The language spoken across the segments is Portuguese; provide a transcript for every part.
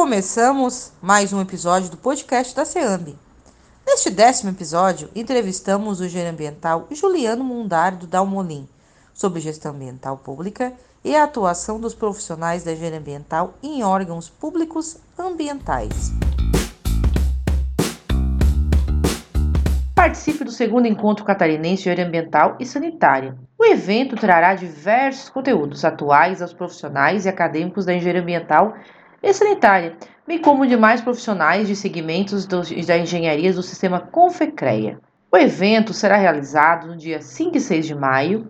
começamos mais um episódio do podcast da SEAMB. Neste décimo episódio, entrevistamos o engenheiro ambiental Juliano Mundar do Dalmolin sobre gestão ambiental pública e a atuação dos profissionais da engenharia ambiental em órgãos públicos ambientais. Participe do segundo encontro catarinense de engenharia ambiental e sanitária. O evento trará diversos conteúdos atuais aos profissionais e acadêmicos da engenharia ambiental e sanitária, bem como demais profissionais de segmentos do, da engenharia do sistema Confecreia. O evento será realizado no dia 5 e 6 de maio,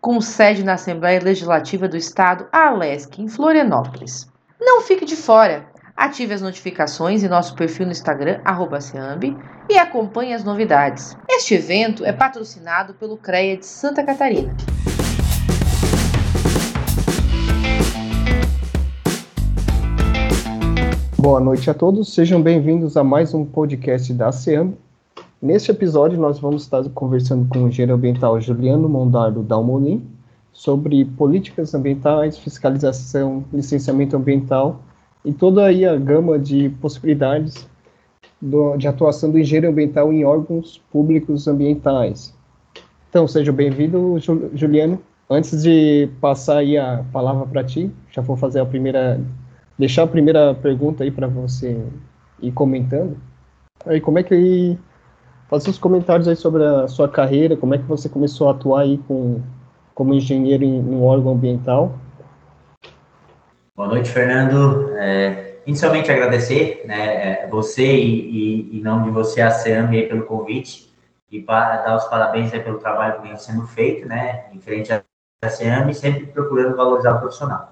com sede na Assembleia Legislativa do Estado, Alesc, em Florianópolis. Não fique de fora! Ative as notificações em nosso perfil no Instagram, @seambi, e acompanhe as novidades. Este evento é patrocinado pelo CREA de Santa Catarina. Boa noite a todos, sejam bem-vindos a mais um podcast da SEAMB. Neste episódio, nós vamos estar conversando com o engenheiro ambiental Juliano Mondardo Dalmolin sobre políticas ambientais, fiscalização, licenciamento ambiental e toda aí a gama de possibilidades do, de atuação do engenheiro ambiental em órgãos públicos ambientais. Então, seja bem-vindo, Juliano. Antes de passar aí a palavra para ti, já vou fazer a primeira deixar a primeira pergunta aí para você ir comentando. Aí, como é que fazer os comentários aí sobre a sua carreira, como é que você começou a atuar aí com, como engenheiro em, um órgão ambiental? Boa noite, Fernando. É, inicialmente agradecer, né, é, você e, e, não de você a SEAM aí pelo convite e para dar os parabéns aí pelo trabalho que vem sendo feito, né, em frente à SEAM e sempre procurando valorizar o profissional.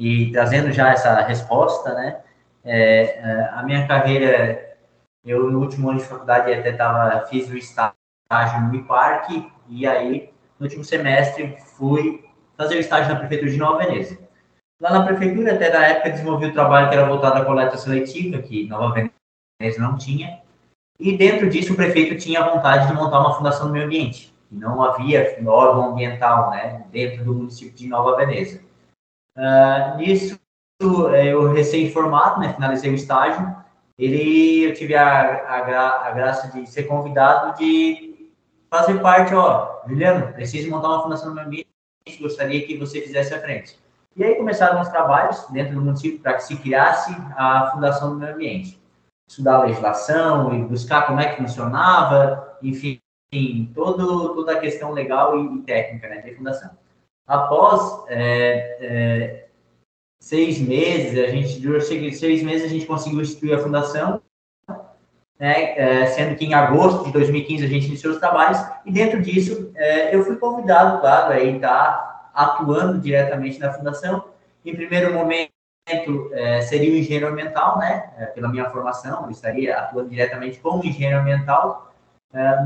E trazendo já essa resposta, né? É, é, a minha carreira, eu no último ano de faculdade até tava, fiz o estágio no IPARC e aí no último semestre fui fazer o estágio na prefeitura de Nova Veneza. Lá na prefeitura, até na época, desenvolvi o trabalho que era voltado à coleta seletiva, que Nova Veneza não tinha. E dentro disso, o prefeito tinha vontade de montar uma fundação do meio ambiente. não havia órgão ambiental né, dentro do município de Nova Veneza. Uh, nisso, é, eu recém-formado, né, finalizei o estágio, ele, eu tive a, a, a, graça de ser convidado de fazer parte, ó, Juliano, preciso montar uma fundação no meu ambiente, gostaria que você fizesse a frente. E aí começaram os trabalhos dentro do município para que se criasse a fundação do meio ambiente. Estudar a legislação e buscar como é que funcionava, enfim, todo, toda a questão legal e, e técnica né, de fundação. Após é, é, seis meses, a gente durou seis meses, a gente conseguiu instituir a fundação, né, é, sendo que em agosto de 2015 a gente iniciou os trabalhos, e dentro disso é, eu fui convidado, claro, a estar atuando diretamente na fundação. Em primeiro momento, é, seria o engenheiro ambiental, né? Pela minha formação, eu estaria atuando diretamente como engenheiro ambiental,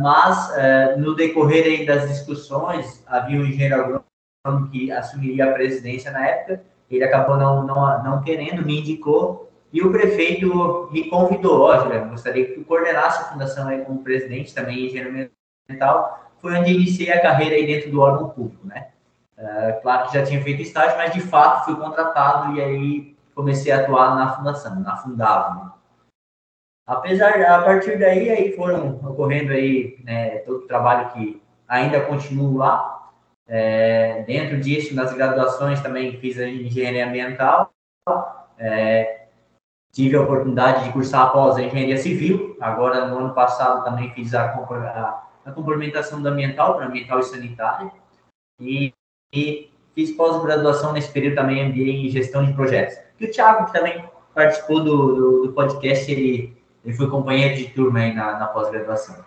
mas no decorrer aí das discussões, havia um engenheiro agrônomo que assumiria a presidência na época, ele acabou não, não, não querendo, me indicou, e o prefeito me convidou, ó, Juliano, gostaria que tu coordenasse a fundação aí como presidente, também engenheiro ambiental, foi onde iniciei a carreira aí dentro do órgão público, né? Uh, claro que já tinha feito estágio, mas de fato fui contratado e aí comecei a atuar na fundação, na Fundava. Né? Apesar, a partir daí, aí foram ocorrendo aí, né, todo o trabalho que ainda continuo lá, é, dentro disso, nas graduações também fiz engenharia ambiental. É, tive a oportunidade de cursar após a engenharia civil. Agora, no ano passado, também fiz a, a, a complementação da ambiental para ambiental e sanitária. E, e fiz pós-graduação nesse período também em gestão de projetos. E o Thiago, que também participou do, do, do podcast, ele, ele foi companheiro de turma aí na, na pós-graduação.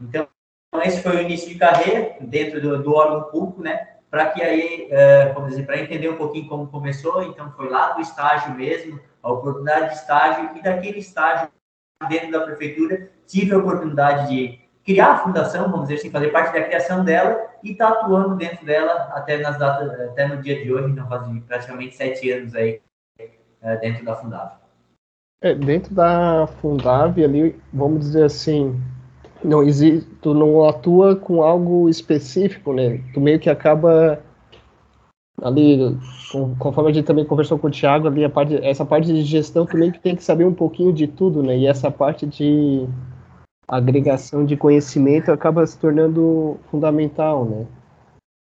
Então, então, esse foi o início de carreira dentro do, do órgão público, né? Para que aí, é, vamos dizer, para entender um pouquinho como começou, então foi lá do estágio mesmo, a oportunidade de estágio, e daquele estágio dentro da prefeitura, tive a oportunidade de criar a fundação, vamos dizer assim, fazer parte da criação dela e tá atuando dentro dela até nas datas, até no dia de hoje, então faz praticamente sete anos aí é, dentro da Fundave. É, dentro da Fundave ali, vamos dizer assim, não existe, tu não atua com algo específico, né? Tu meio que acaba ali, conforme a gente também conversou com o Thiago, ali a parte, essa parte de gestão também que tem que saber um pouquinho de tudo, né? E essa parte de agregação de conhecimento acaba se tornando fundamental, né?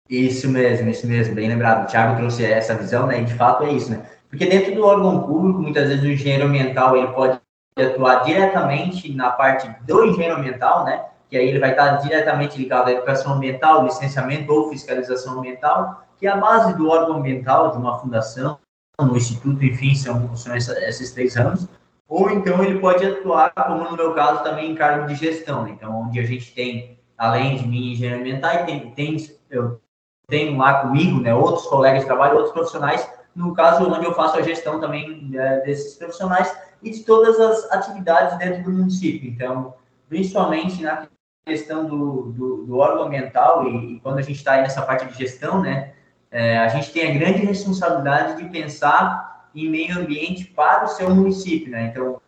Isso mesmo, isso mesmo, bem lembrado. O Thiago trouxe essa visão, né? E de fato é isso, né? Porque dentro do órgão público, muitas vezes o engenheiro ambiental ele pode atuar diretamente na parte do engenheiro ambiental, né? Que aí ele vai estar diretamente ligado à educação ambiental, licenciamento ou fiscalização ambiental, que é a base do órgão ambiental de uma fundação, no instituto, enfim, são, são essa, esses três anos. Ou então ele pode atuar, como no meu caso, também em cargo de gestão, né? Então, onde a gente tem, além de mim, engenheiro ambiental, tem, tem, eu tenho lá comigo, né, outros colegas de trabalho, outros profissionais, no caso onde eu faço a gestão também é, desses profissionais e de todas as atividades dentro do município. Então, principalmente na questão do, do, do órgão ambiental e, e, quando a gente está nessa parte de gestão, né, é, a gente tem a grande responsabilidade de pensar em meio ambiente para o seu município, né? Então,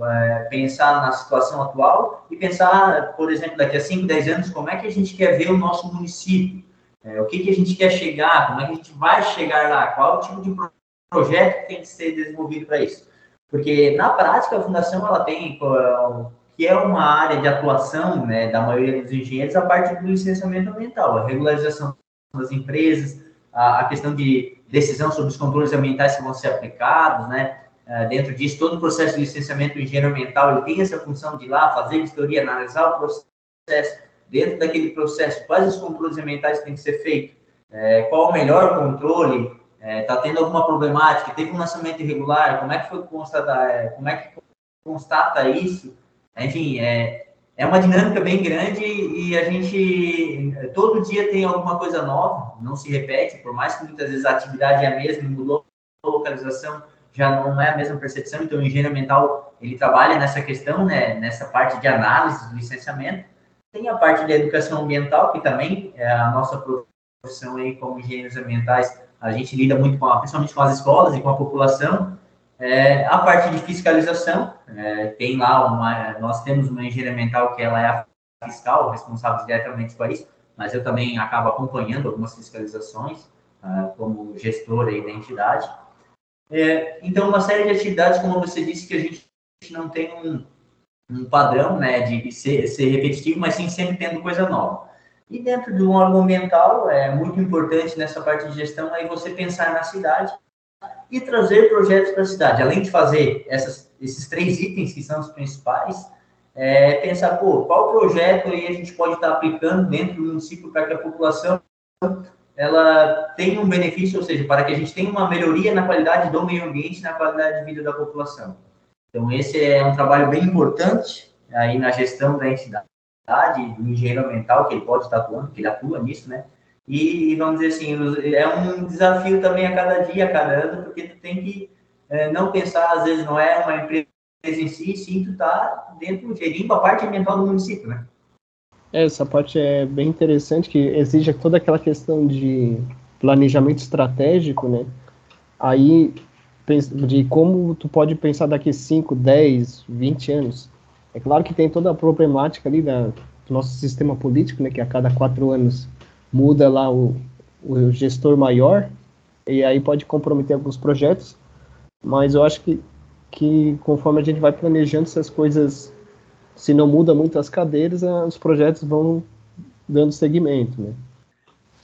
é, pensar na situação atual e pensar, por exemplo, daqui a 5, 10 anos, como é que a gente quer ver o nosso município, é, o que, que a gente quer chegar, como é que a gente vai chegar lá, qual o tipo de projeto que tem que ser desenvolvido para isso. Porque, na prática, a Fundação ela tem, que é uma área de atuação né, da maioria dos engenheiros, a parte do licenciamento ambiental, a regularização das empresas, a, a questão de decisão sobre os controles ambientais que vão ser aplicados, né? É, dentro disso, todo o processo de licenciamento engenheiro ambiental ele tem essa função de ir lá fazer vistoria, analisar o processo, dentro daquele processo, quais os controles ambientais têm que ser feitos, é, qual o melhor controle, está é, tá tendo alguma problemática, teve um lançamento irregular, como é que foi constatar, é, como é que constata isso, enfim, é, é uma dinâmica bem grande e a gente todo dia tem alguma coisa nova, não se repete, por mais que muitas vezes a atividade é a mesma, mudou a localização, já não é a mesma percepção, então o engenheiro ambiental, ele trabalha nessa questão, né, nessa parte de análise do licenciamento, tem a parte de educação ambiental, que também é a nossa profissão aí como engenheiros ambientais, a gente lida muito com, principalmente com as escolas e com a população. É, a parte de fiscalização, é, tem lá uma, nós temos uma engenharia ambiental que ela é a fiscal, responsável diretamente por isso, mas eu também acabo acompanhando algumas fiscalizações uh, como gestor aí da entidade. É, então, uma série de atividades, como você disse, que a gente não tem um, um padrão né, de ser, ser repetitivo, mas sim sempre tendo coisa nova. E dentro de um órgão ambiental, é muito importante nessa parte de gestão aí você pensar na cidade e trazer projetos para a cidade. Além de fazer essas, esses três itens que são os principais, é, pensar, pô, qual projeto aí a gente pode estar aplicando dentro do município para que a população ela tenha um benefício, ou seja, para que a gente tenha uma melhoria na qualidade do meio ambiente, na qualidade de vida da população. Então, esse é um trabalho bem importante aí na gestão da entidade, do engenheiro ambiental, que ele pode estar atuando, que ele atua nisso, né? E, vamos dizer assim, é um desafio também a cada dia, a cada ano, porque tu tem que é, não pensar, às vezes, não é uma empresa em si, sim, tu tá dentro, gerindo a parte ambiental do município, né? É, essa parte é bem interessante, que exige toda aquela questão de planejamento estratégico, né? Aí de como tu pode pensar daqui 5, 10, 20 anos. É claro que tem toda a problemática ali da, do nosso sistema político, né, que a cada quatro anos muda lá o, o gestor maior, e aí pode comprometer alguns projetos, mas eu acho que, que conforme a gente vai planejando essas coisas, se não muda muito as cadeiras, os projetos vão dando seguimento, né?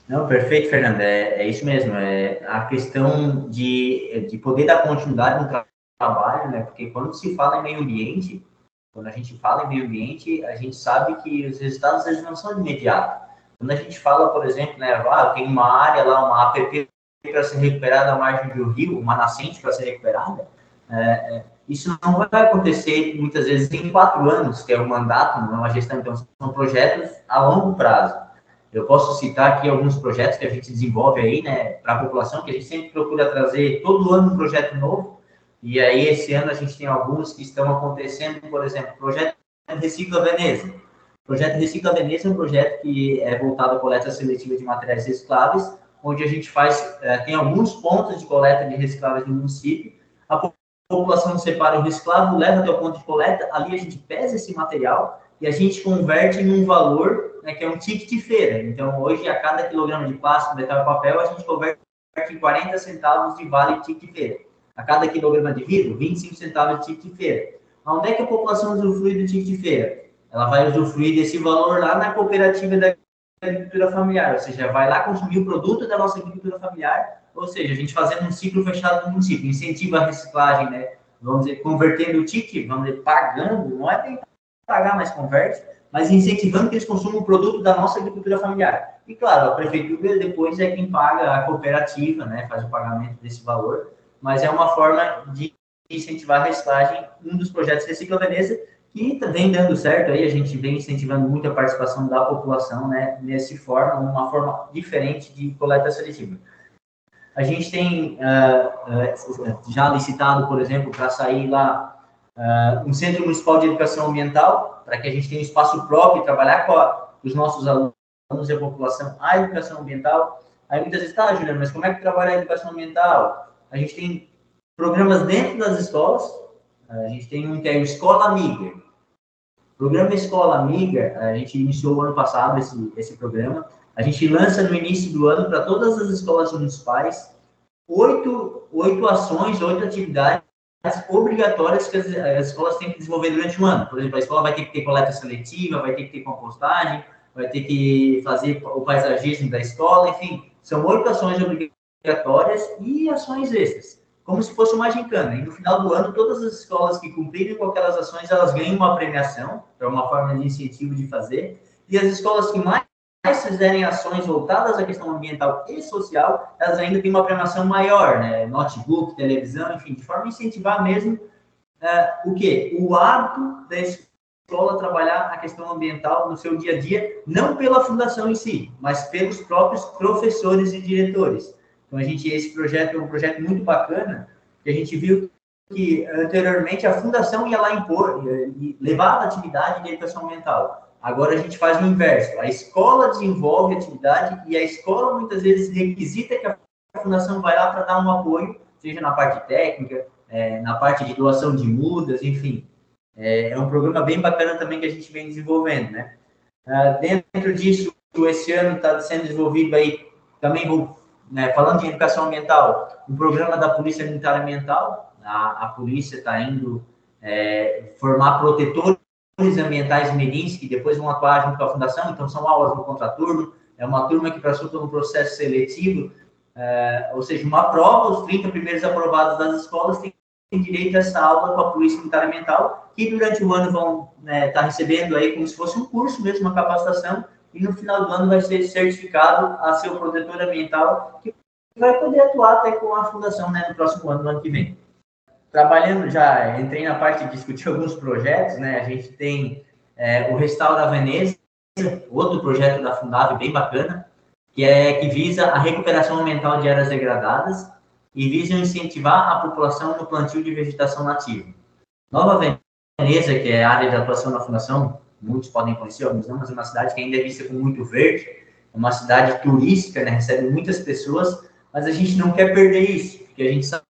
Não, perfeito, Fernando. É, é isso mesmo. É a questão de, de poder dar continuidade no tra trabalho, né? Porque quando se fala em meio ambiente, quando a gente fala em meio ambiente, a gente sabe que os resultados eles não são de imediato. Quando a gente fala, por exemplo, né, ah, tem uma área lá, uma APP para ser recuperada à margem do rio, uma nascente para ser recuperada, é, é, isso não vai acontecer muitas vezes em quatro anos, que é o mandato, não é uma gestão. Então, são projetos a longo prazo. Eu posso citar aqui alguns projetos que a gente desenvolve aí, né, para a população, que a gente sempre procura trazer todo ano um projeto novo. E aí, esse ano, a gente tem alguns que estão acontecendo, por exemplo, o projeto Recicla Veneza. O projeto Recicla Veneza é um projeto que é voltado à coleta seletiva de materiais recicláveis, onde a gente faz, é, tem alguns pontos de coleta de recicláveis no município. A população separa o reciclável, leva até o ponto de coleta, ali a gente pesa esse material e a gente converte em um valor, né, que é um ticket de feira. Então, hoje, a cada quilograma de plástico, metal e papel, a gente converte em 40 centavos de vale de ticket feira. A cada quilograma de vidro, 25 centavos de ticket feira. Onde é que a população usufrui do ticket feira? Ela vai usufruir desse valor lá na cooperativa da agricultura familiar, ou seja, vai lá consumir o produto da nossa agricultura familiar, ou seja, a gente fazendo um ciclo fechado no município, incentiva a reciclagem, né? Vamos dizer, convertendo o ticket, vamos dizer, pagando, não é bem pagar, mas converte, mas incentivando que eles consumam o produto da nossa agricultura familiar. E claro, a prefeitura depois é quem paga a cooperativa, né, faz o pagamento desse valor, mas é uma forma de incentivar a reciclagem, um dos projetos Recicla Veneza, que vem dando certo aí, a gente vem incentivando muito a participação da população, né, nesse forma, uma forma diferente de coleta seletiva. A gente tem uh, uh, já licitado, por exemplo, para sair lá uh, um Centro Municipal de Educação Ambiental, para que a gente tenha um espaço próprio e trabalhar com, a, os nossos alunos e a população a educação ambiental. Aí muitas vezes, tá, Juliana, mas como é que trabalha a educação ambiental? A gente tem programas dentro das escolas, a gente tem um que é Escola Amiga. Programa Escola Amiga, a gente iniciou ano passado esse, esse programa. A gente lança no início do ano para todas as escolas municipais oito, oito ações, oito atividades obrigatórias que as, as, escolas têm que desenvolver durante o ano. Por exemplo, a escola vai ter que ter coleta seletiva, vai ter que ter compostagem, vai ter que fazer o paisagismo da escola, enfim, são oito ações obrigatórias e ações extras, como se fosse uma gincana. E no final do ano, todas as escolas que cumprirem com aquelas ações, elas ganham uma premiação, é uma forma de incentivo de fazer, e as escolas que mais mais fizerem ações voltadas à questão ambiental e social, elas ainda têm uma premiação maior, né? Notebook, televisão, enfim, de forma a incentivar mesmo uh, o quê? O hábito da escola trabalhar a questão ambiental no seu dia a dia, não pela fundação em si, mas pelos próprios professores e diretores. Então, a gente, esse projeto é um projeto muito bacana, que a gente viu que anteriormente a fundação ia lá impor, ia levar a atividade de educação ambiental. Agora a gente faz o inverso. A escola desenvolve atividade e a escola muitas vezes requisita que a fundação vai lá para dar um apoio, seja na parte técnica, é, na parte de doação de mudas, enfim. É, é, um programa bem bacana também que a gente vem desenvolvendo, né? Ah, dentro disso, esse ano está sendo desenvolvido aí, também vou, né, falando de educação ambiental, um programa da Polícia Militar Ambiental. A, a polícia está indo é, formar protetores ambientais mirins, que depois vão atuar junto com a fundação, então são aulas no contraturno, é uma turma que passou por um processo seletivo, é, ou seja, uma prova, os 30 primeiros aprovados das escolas têm direito a essa aula com a Polícia Militar Ambiental, que durante o ano vão estar né, tá recebendo aí como se fosse um curso mesmo, uma capacitação, e no final do ano vai ser certificado a ser o protetor ambiental, que vai poder atuar até com a fundação né, no próximo ano, no ano que vem trabalhando já, entrei na parte de discutir alguns projetos, né? A gente tem é, o Restaura Veneza, outro projeto da Fundave bem bacana, que é que visa a recuperação ambiental de áreas degradadas e visa incentivar a população no plantio de vegetação nativa. Nova Veneza, que é a área de atuação da fundação, muitos podem conhecer, alguns não, mas é uma cidade que ainda é vista com muito verde, é uma cidade turística, né? recebe muitas pessoas, mas a gente não quer perder isso, porque a gente sabe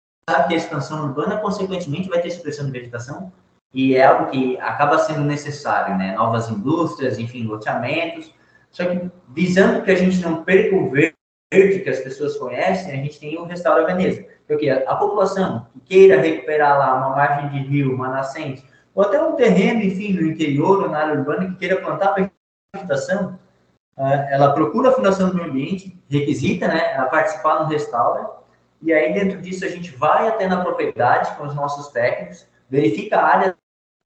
que a expansão urbana, consequentemente, vai ter supressão de vegetação, e é algo que acaba sendo necessário, né? Novas indústrias, enfim, loteamentos. Só que, visando que a gente não perca o verde que as pessoas conhecem, a gente tem o Restaura Veneza. Porque a população que queira recuperar lá uma margem de rio, uma nascente, ou até um terreno, enfim, no interior ou na área urbana que queira plantar vegetação, eh, ela procura a Fundação do Meio Ambiente, requisita, né, a participar no Restaura, e aí, dentro disso, a gente vai até na propriedade com os nossos técnicos, verifica a área,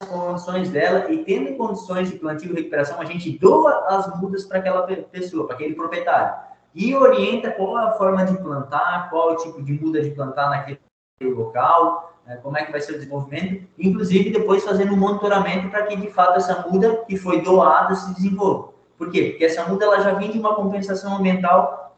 as condições dela, e tendo condições de plantio e recuperação, a gente doa as mudas para aquela pessoa, para aquele proprietário. E orienta qual é a forma de plantar, qual é o tipo de muda de plantar naquele local, né, como é que vai ser o desenvolvimento, inclusive depois fazendo um monitoramento para que, de fato, essa muda que foi doada se desenvolva. Por quê? Porque essa muda ela já vem de uma compensação ambiental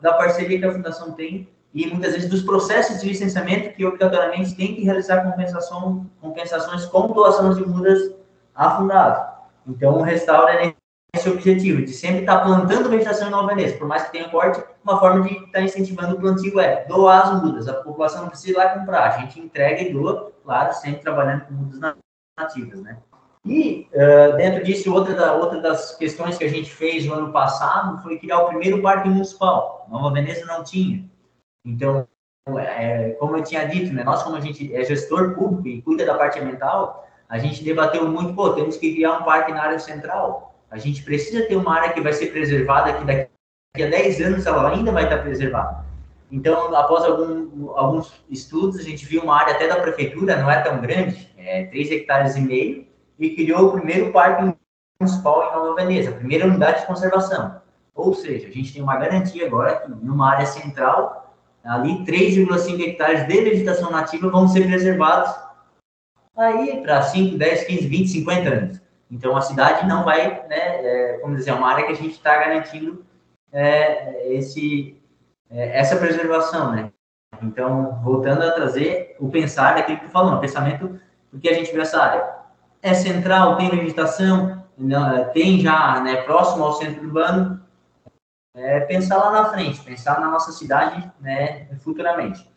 da parceria que a Fundação tem e muitas vezes dos processos de licenciamento que obrigatoriamente tem que realizar compensação, compensações com doações de mudas afundadas. Então, o restauro é esse objetivo, de sempre estar plantando vegetação em Nova Veneza, por mais que tenha corte, uma forma de estar incentivando o plantio é doar as mudas, a população não precisa ir lá comprar, a gente entrega e doa, claro, sempre trabalhando com mudas nativas, né? E, uh, dentro disso, outra, da, outra das questões que a gente fez no ano passado foi criar o primeiro parque municipal. Nova Veneza não tinha. Então, é, como eu tinha dito, né, nós como a gente é gestor público e cuida da parte ambiental, a gente debateu muito, pô, temos que criar um parque na área central. A gente precisa ter uma área que vai ser preservada, que daqui a 10 anos ela ainda vai estar preservada. Então, após algum, alguns estudos, a gente viu uma área até da prefeitura, não é tão grande, é 3 hectares e meio, e criou o primeiro parque municipal em Nova Veneza, a primeira unidade de conservação. Ou seja, a gente tem uma garantia agora que numa área central, ali 3,5 hectares de vegetação nativa vão ser preservados aí para 5, 10, 15, 20, 50 anos. Então a cidade não vai, né, é, como dizer, é uma área que a gente está garantindo é, esse, é, essa preservação, né? Então, voltando a trazer o pensar daquilo que tu falou, o pensamento, porque a gente vê essa área. É central, tem vegetação, tem já né, próximo ao centro urbano, é, pensar lá na frente, pensar na nossa cidade né, futuramente.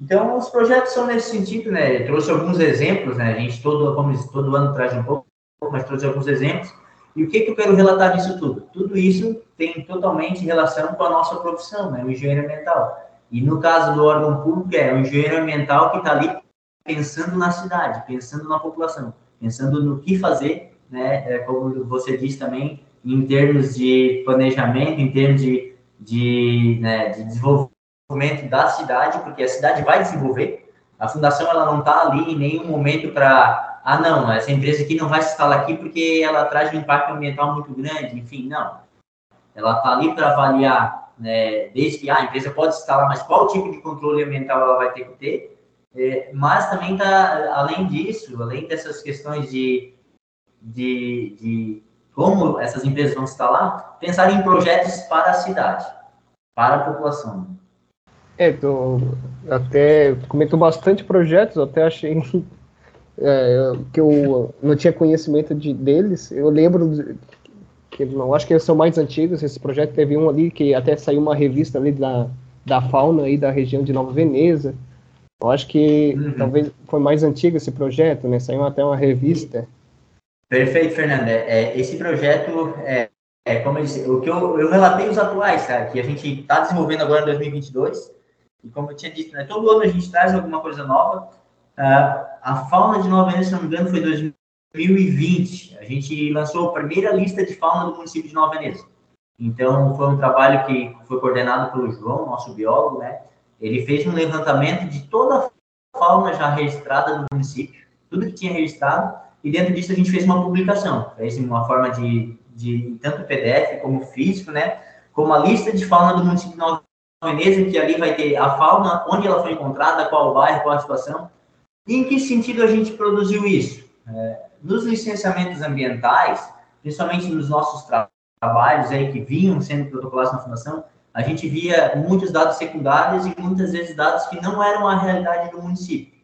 Então, os projetos são nesse sentido, né? Eu trouxe alguns exemplos, né? A gente todo, como todo ano traz um pouco, mas trouxe alguns exemplos. E o que, que eu quero relatar disso tudo? Tudo isso tem totalmente relação com a nossa profissão, né? O engenheiro ambiental. E no caso do órgão público, é o engenheiro ambiental que está ali pensando na cidade, pensando na população, pensando no que fazer, né? É, como você disse também, em termos de planejamento, em termos de, de, né, de desenvolvimento da cidade, porque a cidade vai desenvolver. A fundação ela não está ali em nenhum momento para, ah, não, essa empresa aqui não vai se instalar aqui porque ela traz um impacto ambiental muito grande, enfim, não. Ela está ali para avaliar, né, desde que ah, a empresa pode se instalar, mas qual tipo de controle ambiental ela vai ter que ter. É, mas também está, além disso, além dessas questões de, de, de como essas empresas vão instalar, pensar em projetos para a cidade, para a população. É, tu até comentou bastante projetos, eu até achei é, que eu não tinha conhecimento de, deles. Eu lembro que não acho que eles são mais antigos. Esse projeto teve um ali que até saiu uma revista ali da, da fauna aí da região de Nova Veneza. Eu acho que uhum. talvez foi mais antigo esse projeto, né? Saiu até uma revista. Perfeito, Fernanda. É, esse projeto, é, é, como eu disse, o que eu, eu relatei os atuais, tá? que a gente está desenvolvendo agora em 2022, e como eu tinha dito, né, todo ano a gente traz alguma coisa nova. Uh, a fauna de Nova Veneza, se não me engano, foi 2020. A gente lançou a primeira lista de fauna do município de Nova Veneza. Então, foi um trabalho que foi coordenado pelo João, nosso biólogo, né? Ele fez um levantamento de toda a fauna já registrada no município, tudo que tinha registrado, e dentro disso a gente fez uma publicação, fez uma forma de, de tanto PDF como físico, né? Com a lista de fauna do município de Nova Veneza, que ali vai ter a fauna, onde ela foi encontrada, qual bairro, qual a situação. Em que sentido a gente produziu isso? É, nos licenciamentos ambientais, principalmente nos nossos tra trabalhos aí que vinham sendo protocolados na fundação, a gente via muitos dados secundários e muitas vezes dados que não eram a realidade do município.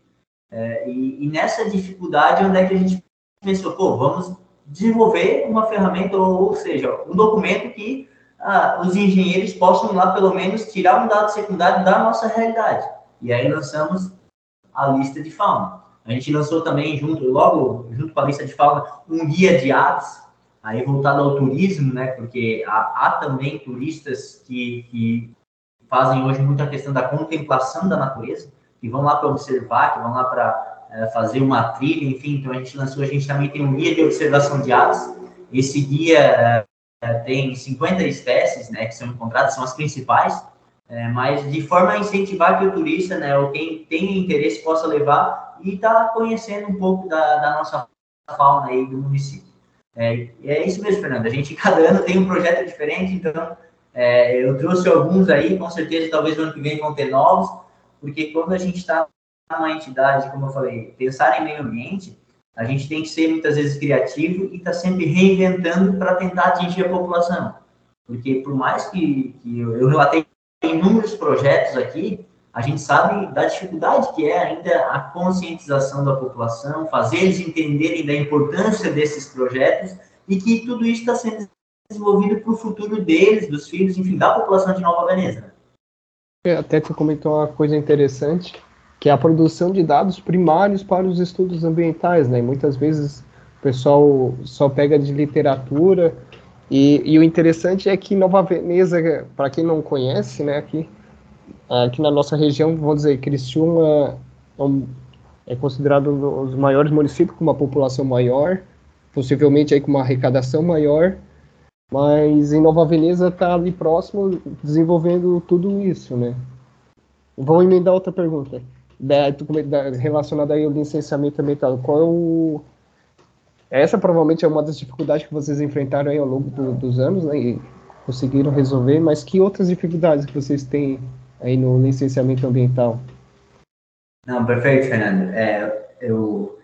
É, e, e, nessa dificuldade, onde é que a gente pensou, pô, vamos desenvolver uma ferramenta, ou, ou seja, um documento que ah, os engenheiros possam lá, pelo menos, tirar um dado secundário da nossa realidade. E aí lançamos a lista de fauna. A gente lançou também, junto, logo, junto com a lista de fauna, um guia de aves, aí voltado ao turismo, né, porque há, há também turistas que, que fazem hoje muita questão da contemplação da natureza, que vão lá para observar, que vão lá para é, fazer uma trilha, enfim. Então a gente lançou, a gente também tem um guia de observação de aves. Esse guia é, tem 50 espécies, né, que são encontradas, são as principais, é, mas de forma a incentivar que o turista, né, ou quem tem interesse possa levar e tá conhecendo um pouco da, da nossa fauna aí do município. É, é isso mesmo, Fernando. A gente cada ano tem um projeto diferente, então é, eu trouxe alguns aí, com certeza talvez no ano que vem vão ter novos, porque quando a gente está numa entidade, como eu falei, pensar em meio ambiente, a gente tem que ser muitas vezes criativo e estar tá sempre reinventando para tentar atingir a população. Porque por mais que, que eu, relatei inúmeros projetos aqui, a gente sabe da dificuldade que é ainda a conscientização da população, fazer eles entenderem da importância desses projetos e que tudo isso está sendo desenvolvido para o futuro deles, dos filhos, enfim, da população de Nova Veneza. Até tu comentou uma coisa interessante, que é a produção de dados primários para os estudos ambientais, né? Muitas vezes o pessoal só pega de literatura e, e o interessante é que Nova Veneza, para quem não conhece, né, aqui aqui na nossa região, vamos dizer, Criciúma é, é considerado um dos maiores municípios com uma população maior, possivelmente aí com uma arrecadação maior, mas em Nova Veneza está ali próximo desenvolvendo tudo isso, né? Vou emendar outra pergunta da, da, relacionada aí ao licenciamento ambiental. Qual é o essa provavelmente é uma das dificuldades que vocês enfrentaram aí ao longo do, dos anos, né? E conseguiram resolver, mas que outras dificuldades que vocês têm aí no licenciamento ambiental? Não, perfeito, Fernando. É, eu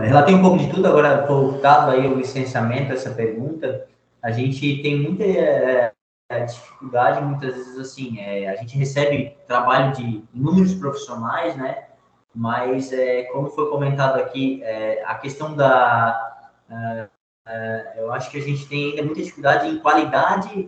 relatei um pouco de tudo, agora voltado aí ao licenciamento, essa pergunta, a gente tem muita é, é, dificuldade, muitas vezes, assim, é, a gente recebe trabalho de inúmeros profissionais, né, mas, é, como foi comentado aqui, é, a questão da... É, é, eu acho que a gente tem ainda muita dificuldade em qualidade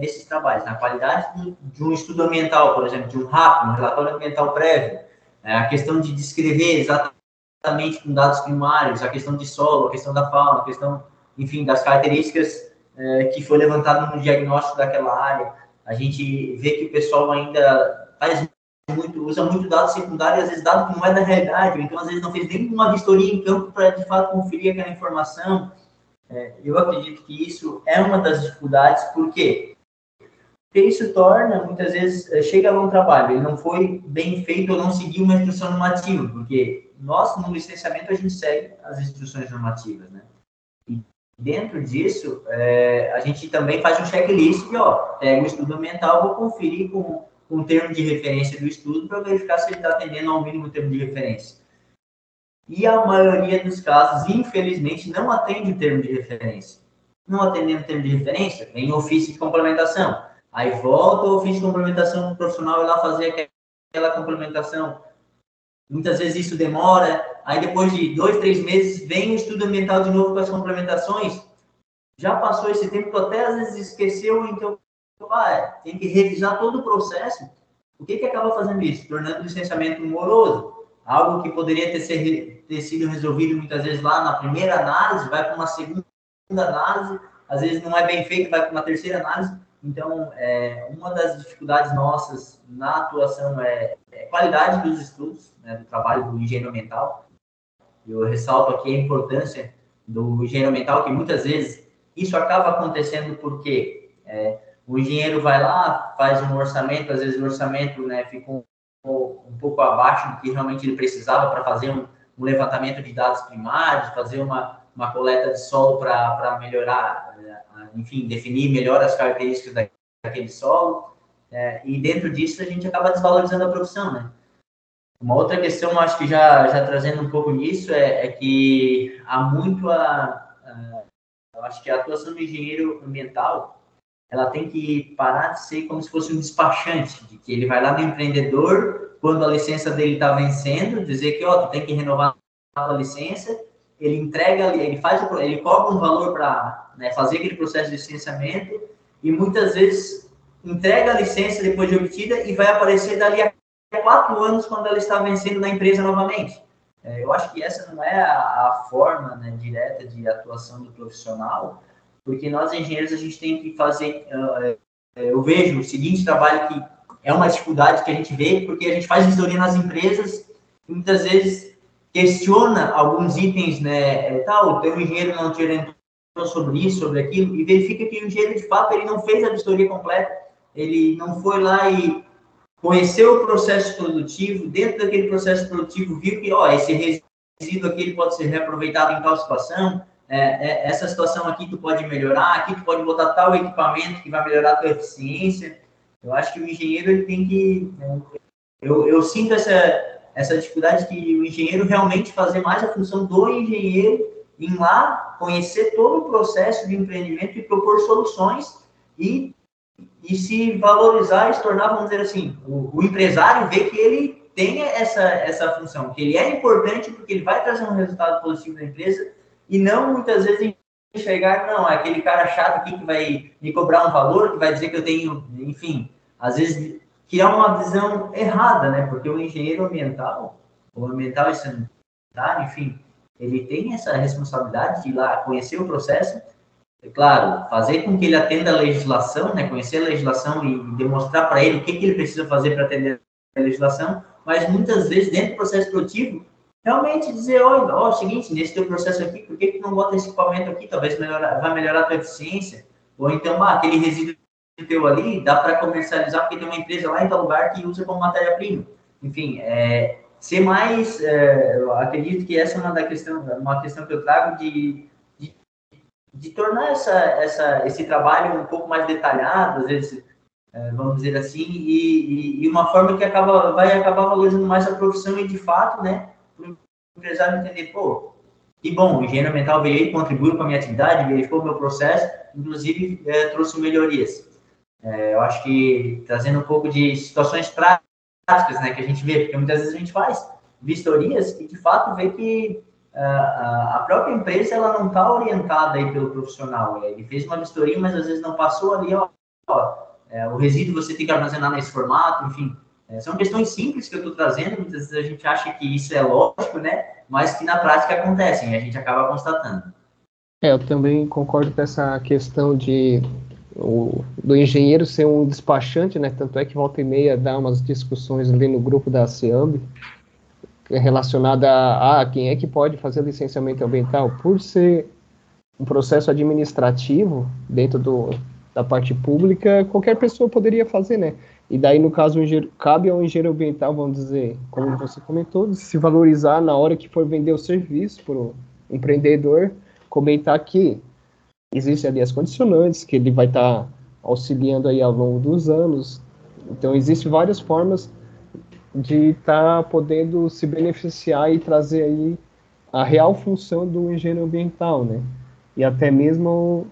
desses trabalhos, na qualidade de um estudo ambiental, por exemplo, de um RAP, um relatório ambiental prévio, a questão de descrever exatamente com dados primários, a questão de solo, a questão da fauna, a questão, enfim, das características é, que foi levantado no diagnóstico daquela área. A gente vê que o pessoal ainda faz muito, usa muito dados secundários, às vezes dado que não é da realidade, então às vezes não fez nenhuma vistoria em campo para de fato conferir aquela informação. É, eu acredito que isso é uma das dificuldades, por quê? Porque isso torna, muitas vezes, é, chega a um trabalho, ele não foi bem feito ou não seguiu uma instrução normativa, porque nós, no licenciamento, a gente segue as instruções normativas, né? Dentro disso, é, a gente também faz um checklist de, ó, pega o estudo ambiental, vou conferir com o termo de referência do estudo para verificar se ele está atendendo ao mínimo termo de referência. E a maioria dos casos, infelizmente, não atende o termo de referência. Não atendendo o termo de referência, vem ofício de complementação. Aí volta o ofício de complementação profissional e lá fazer aquela complementação. Muitas vezes isso demora, aí depois de dois, três meses, vem o estudo ambiental de novo com as complementações. Já passou esse tempo, tu até às vezes esqueceu, então ah, tem que revisar todo o processo. O que, que acaba fazendo isso? Tornando o licenciamento moroso. Algo que poderia ter, ser, ter sido resolvido muitas vezes lá na primeira análise, vai para uma segunda análise, às vezes não é bem feito, vai para uma terceira análise. Então, é, uma das dificuldades nossas na atuação é, é qualidade dos estudos, né, do trabalho do engenheiro ambiental. Eu ressalto aqui a importância do engenheiro ambiental, que muitas vezes isso acaba acontecendo porque é, o engenheiro vai lá, faz um orçamento, às vezes o orçamento né, fica um, um pouco abaixo do que realmente ele precisava para fazer um, um, levantamento de dados primários, fazer uma, uma coleta de solo para melhorar, enfim, definir melhor as características daquele solo. É, e dentro disso a gente acaba desvalorizando a profissão, né? Uma outra questão, acho que já, já trazendo um pouco nisso, é, é que há muito a, a, acho que a atuação do engenheiro ambiental ela tem que parar de ser como se fosse um despachante, de que ele vai lá no empreendedor, quando a licença dele está vencendo, dizer que, ó, tu tem que renovar a licença, ele entrega, ele faz, ele cobra um valor para né, fazer aquele processo de licenciamento e muitas vezes entrega a licença depois de obtida e vai aparecer dali a quatro anos quando ela está vencendo na empresa novamente. É, eu acho que essa não é a, a forma né, direta de atuação do profissional, porque nós engenheiros a gente tem que fazer. Uh, eu vejo o seguinte trabalho que é uma dificuldade que a gente vê, porque a gente faz vistoria nas empresas e muitas vezes questiona alguns itens, né? Tal, o engenheiro não te orientou sobre isso, sobre aquilo, e verifica que o engenheiro, de fato, ele não fez a vistoria completa, ele não foi lá e conheceu o processo produtivo, dentro daquele processo produtivo viu que, ó, esse resíduo aqui ele pode ser reaproveitado em tal situação, é, é, essa situação aqui tu pode melhorar, aqui tu pode botar tal equipamento que vai melhorar a tua eficiência. Eu acho que o engenheiro ele tem que... Eu, eu sinto essa, essa dificuldade que o engenheiro realmente fazer mais a função do engenheiro em lá conhecer todo o processo de empreendimento e propor soluções e e se valorizar e se tornar, vamos dizer assim, o, o, empresário vê que ele tem essa, essa função, que ele é importante porque ele vai trazer um resultado positivo da empresa e não muitas vezes enxergar, não, é aquele cara chato aqui que vai me cobrar um valor, que vai dizer que eu tenho, enfim, às vezes que é uma visão errada, né? Porque o engenheiro ambiental, o ambiental e sanitário, enfim, ele tem essa responsabilidade de ir lá conhecer o processo é claro, fazer com que ele atenda a legislação, né, conhecer a legislação e demonstrar para ele o que, que ele precisa fazer para atender a legislação, mas muitas vezes dentro do processo produtivo, realmente dizer, olha, ó, seguinte, nesse teu processo aqui, por que, que não bota esse equipamento aqui? Talvez melhorar, vai melhorar a tua eficiência. Ou então, ah, aquele resíduo teu ali, dá para comercializar, porque tem uma empresa lá em tal lugar que usa como matéria-prima. Enfim, é, ser mais, é, eu acredito que essa é uma, da questão, uma questão que eu trago de, de, de tornar essa, essa, esse trabalho um pouco mais detalhado, às vezes, é, vamos dizer assim, e, e, e, uma forma que acaba, vai acabar valorizando mais a profissão e, de fato, né, o empresário entender, pô, que bom, o engenheiro ambiental veio aí, contribuiu com a minha atividade, verificou o meu processo, inclusive é, trouxe melhorias. É, eu acho que trazendo um pouco de situações práticas, né, que a gente vê, porque muitas vezes a gente faz vistorias e de fato vê que uh, a própria empresa ela não está orientada aí pelo profissional. Ele fez uma vistoria, mas às vezes não passou ali, ó, ó é, o resíduo você tem que armazenar nesse formato, enfim. É, são questões simples que eu estou trazendo, muitas vezes a gente acha que isso é lógico, né? Mas que na prática acontecem a gente acaba constatando. É, eu também concordo com essa questão de o, do engenheiro ser um despachante, né? Tanto é que volta e meia dá umas discussões ali no grupo da SEAMB relacionada a, a quem é que pode fazer licenciamento ambiental. Por ser um processo administrativo dentro do, da parte pública, qualquer pessoa poderia fazer, né? E daí, no caso, cabe ao engenheiro ambiental, vamos dizer, como você comentou, se valorizar na hora que for vender o serviço para o empreendedor, comentar que existem ali as condicionantes, que ele vai estar tá auxiliando aí ao longo dos anos. Então, existem várias formas de estar tá podendo se beneficiar e trazer aí a real função do engenheiro ambiental, né? E até mesmo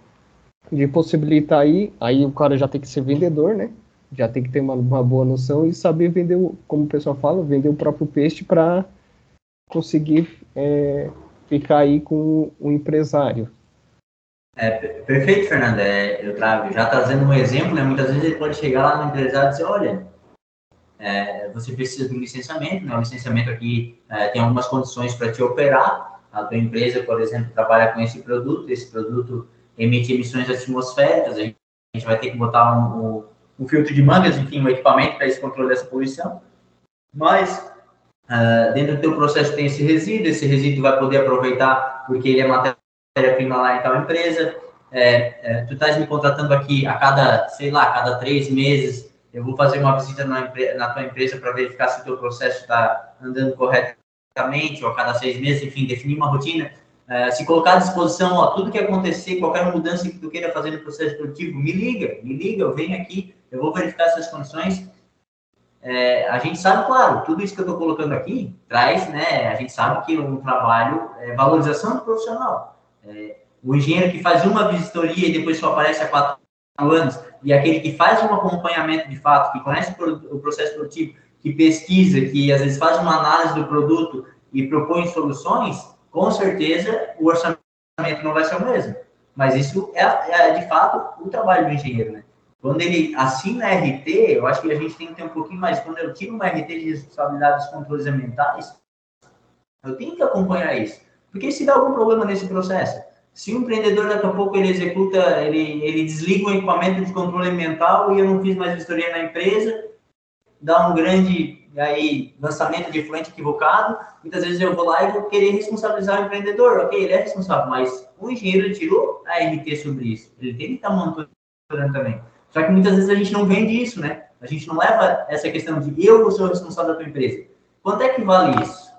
de possibilitar aí, aí o cara já tem que ser vendedor, né? Já tem que ter uma, uma boa noção e saber vender, como o pessoal fala, vender o próprio peixe para conseguir é, ficar aí com o empresário. É, perfeito, Fernando. É, eu trago, já trazendo um exemplo, né, muitas vezes ele pode chegar lá no empresário e dizer, olha, é, você precisa de um licenciamento, né, o licenciamento aqui é, tem algumas condições para te operar, a tua empresa, por exemplo, trabalha com esse produto, esse produto emite emissões atmosféricas, a gente vai ter que botar um, um, um, filtro de mangas, enfim, um equipamento para esse controle dessa poluição, mas Uh, dentro do teu processo tem esse resíduo, esse resíduo vai poder aproveitar porque ele é matéria matéria-prima lá em tal empresa, é, é, tu estás me contratando aqui a cada, sei lá, a cada três meses, eu vou fazer uma visita na, na tua empresa para verificar se o teu processo está andando corretamente, ou a cada seis meses, enfim, definir uma rotina, é, se colocar à disposição, ó, tudo que acontecer, qualquer mudança que tu queira fazer no processo produtivo, me liga, me liga, eu venho aqui, eu vou verificar essas condições. É, a gente sabe, claro, tudo isso que eu estou colocando aqui traz, né, a gente sabe que um trabalho é valorização do profissional. É, o engenheiro que faz uma vistoria e depois só aparece há quatro anos, e aquele que faz um acompanhamento de fato, que conhece o processo produtivo, que pesquisa, que às vezes faz uma análise do produto e propõe soluções, com certeza o orçamento não vai ser o mesmo. Mas isso é, é de fato o trabalho do engenheiro, né? Quando ele assina RT, eu acho que a gente tem que ter um pouquinho mais. Quando eu tiro uma RT de responsabilidade dos controles ambientais, eu tenho que acompanhar isso. Porque se dá algum problema nesse processo, se o empreendedor daqui a pouco ele executa, ele, ele desliga o equipamento de controle ambiental e eu não fiz mais vistoria na empresa, dá um grande aí lançamento de fluente equivocado, muitas vezes eu vou lá e vou querer responsabilizar o empreendedor, ok, ele é responsável, mas o engenheiro tirou a RT sobre isso, ele tem que estar monitorando também. Só que muitas vezes a gente não vende isso, né? A gente não leva essa questão de eu ser o responsável da tua empresa. Quanto é que vale isso?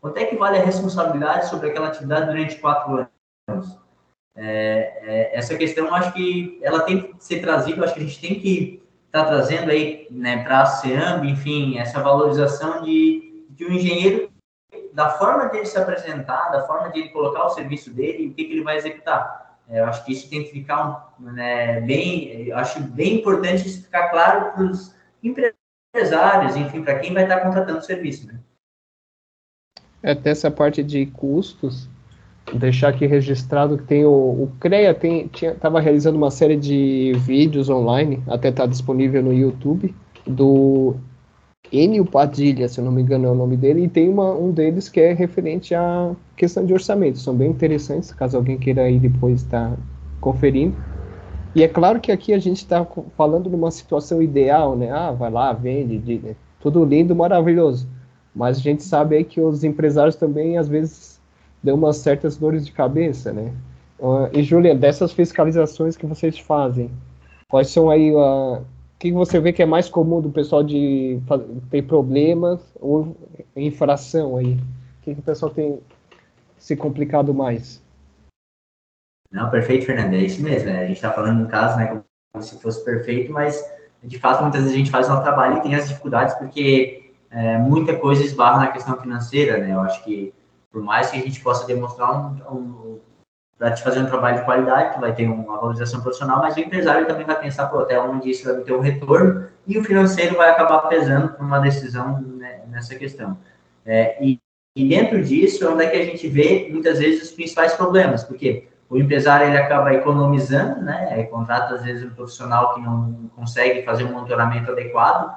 Quanto é que vale a responsabilidade sobre aquela atividade durante quatro anos? É, é, essa questão, acho que ela tem que ser trazida, acho que a gente tem que estar tá trazendo aí né, para a SEAMB, enfim, essa valorização de, de um engenheiro, da forma dele se apresentar, da forma de ele colocar o serviço dele o que, que ele vai executar. É, eu acho que isso tem que ficar né, bem, acho bem importante isso ficar claro para os empresários, enfim, para quem vai estar contratando o serviço. Né? Até essa parte de custos, deixar aqui registrado que tem o, o CREA estava realizando uma série de vídeos online, até está disponível no YouTube, do Enio Padilha, se eu não me engano é o nome dele, e tem uma, um deles que é referente à questão de orçamento. São bem interessantes, caso alguém queira aí depois estar tá conferindo. E é claro que aqui a gente está falando numa situação ideal, né? Ah, vai lá, vende, tudo lindo, maravilhoso. Mas a gente sabe aí que os empresários também, às vezes, dão umas certas dores de cabeça, né? Uh, e, Julia, dessas fiscalizações que vocês fazem, quais são aí, uh, que você vê que é mais comum do pessoal de ter problemas ou infração aí? O que, que o pessoal tem se complicado mais? Não, perfeito, Fernando, é isso mesmo. Né? A gente está falando no caso, né, como se fosse perfeito, mas de fato muitas vezes a gente faz o trabalho e tem as dificuldades porque é, muita coisa esbarra na questão financeira, né? Eu acho que por mais que a gente possa demonstrar um, um para te fazer um trabalho de qualidade, tu vai ter uma valorização profissional, mas o empresário também vai pensar, pô, até onde isso vai ter um retorno, e o financeiro vai acabar pesando por uma decisão né, nessa questão. É, e, e, dentro disso, é onde é que a gente vê, muitas vezes, os principais problemas, porque o empresário ele acaba economizando, né? Contrata às vezes um profissional que não consegue fazer um monitoramento adequado,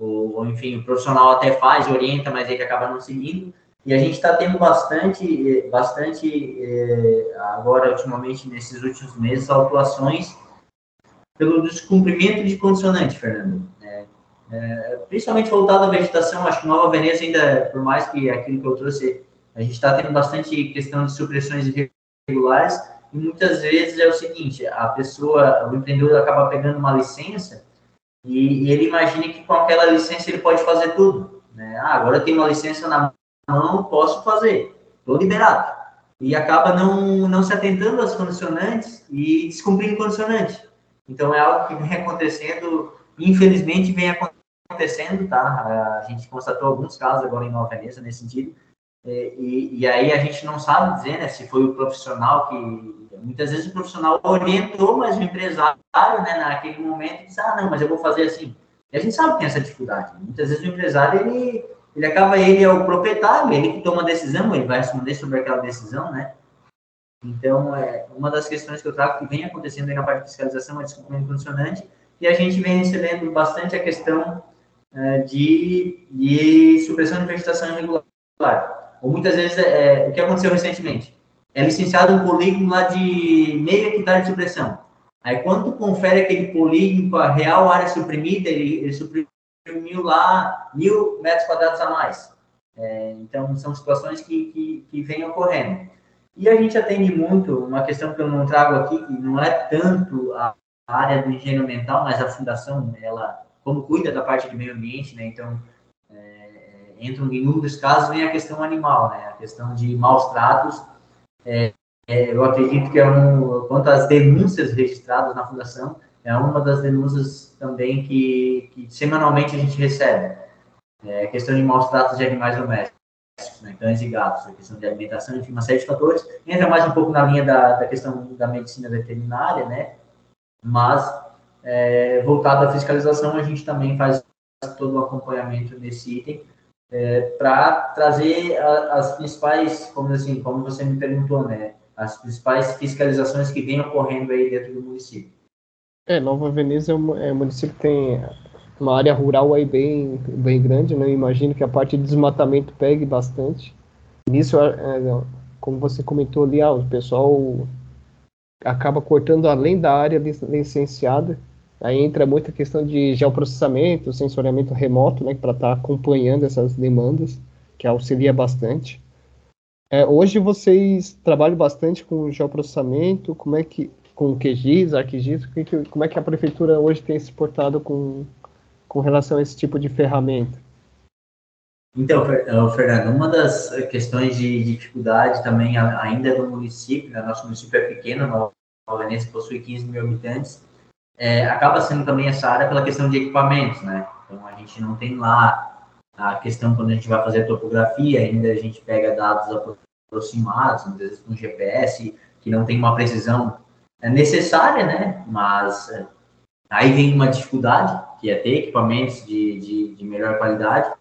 ou, ou enfim, o profissional até faz, orienta, mas ele acaba não seguindo. E a gente está tendo bastante, bastante é, agora ultimamente nesses últimos meses, autuações pelo descumprimento de condicionante, Fernando. É, é, principalmente voltado à vegetação, acho que Nova Veneza ainda, por mais que aquilo que eu trouxe, a gente está tendo bastante questão de supressões regulares, e muitas vezes é o seguinte, a pessoa, o empreendedor acaba pegando uma licença e, e ele imagina que com aquela licença ele pode fazer tudo. Né? Ah, agora tem uma licença na mão, posso fazer, estou liberado. E acaba não, não se atentando às condicionantes e descumprindo condicionante. Então é algo que vem acontecendo, infelizmente vem acontecendo, tá? A gente constatou alguns casos agora em Nova Veneza nesse sentido, é, e, e, aí a gente não sabe dizer né, se foi o profissional que. Muitas vezes o profissional orientou, mas o empresário, né, naquele momento, disse: ah, não, mas eu vou fazer assim. E a gente sabe que tem essa dificuldade. Muitas vezes o empresário, ele, ele acaba, ele é o proprietário, ele que toma a decisão, ele vai responder sobre aquela decisão, né? Então, é, uma das questões que eu trago que vem acontecendo na parte de fiscalização é descumprimento condicionante, e a gente vem recebendo bastante a questão é, de, de supressão de vegetação irregular ou muitas vezes, é, o que aconteceu recentemente? É licenciado um polígono lá de meio hectare de supressão. Aí, quando confere aquele polígono com a real área suprimida, ele, ele suprimiu lá mil metros quadrados a mais. É, então, são situações que, que, que vêm ocorrendo. E a gente atende muito, uma questão que eu não trago aqui, que não é tanto a área do engenheiro ambiental, mas a fundação, ela, como cuida da parte de meio ambiente, né? Então, entram em um dos casos vem a questão animal, né? A questão de maus tratos. É, é, eu acredito que é um, quanto às denúncias registradas na fundação, é uma das denúncias também que, que semanalmente a gente recebe. É questão de maus tratos de animais domésticos, né? cães e gatos, a questão de alimentação, enfim, uma série de fatores. Entra mais um pouco na linha da, da questão da medicina veterinária, né? Mas, é, voltado à fiscalização, a gente também faz todo o acompanhamento nesse item, é, para trazer a, as principais, como assim, como você me perguntou, né, as principais fiscalizações que vêm ocorrendo aí dentro do município. É, Nova Veneza é um, é um município que tem uma área rural aí bem, bem grande, né? Eu imagino que a parte de desmatamento pegue bastante. Nisso, é, é como você comentou ali, ah, o pessoal acaba cortando além da área licenciada Aí entra muita questão de geoprocessamento, sensoriamento remoto, né, para estar tá acompanhando essas demandas, que auxilia bastante. É, hoje vocês trabalham bastante com geoprocessamento, como é que com QGIS, ArcGIS, como é que a prefeitura hoje tem se portado com, com relação a esse tipo de ferramenta? Então, Fernando, uma das questões de dificuldade também ainda do município, né, nosso município é pequeno, Nova Venecia possui 15 mil habitantes, é, acaba sendo também essa área pela questão de equipamentos, né? Então, a gente não tem lá a questão quando a gente vai fazer a topografia, ainda a gente pega dados aproximados, às vezes com GPS, que não tem uma precisão é necessária, né? Mas é, aí vem uma dificuldade, que é ter equipamentos de, de, de melhor qualidade,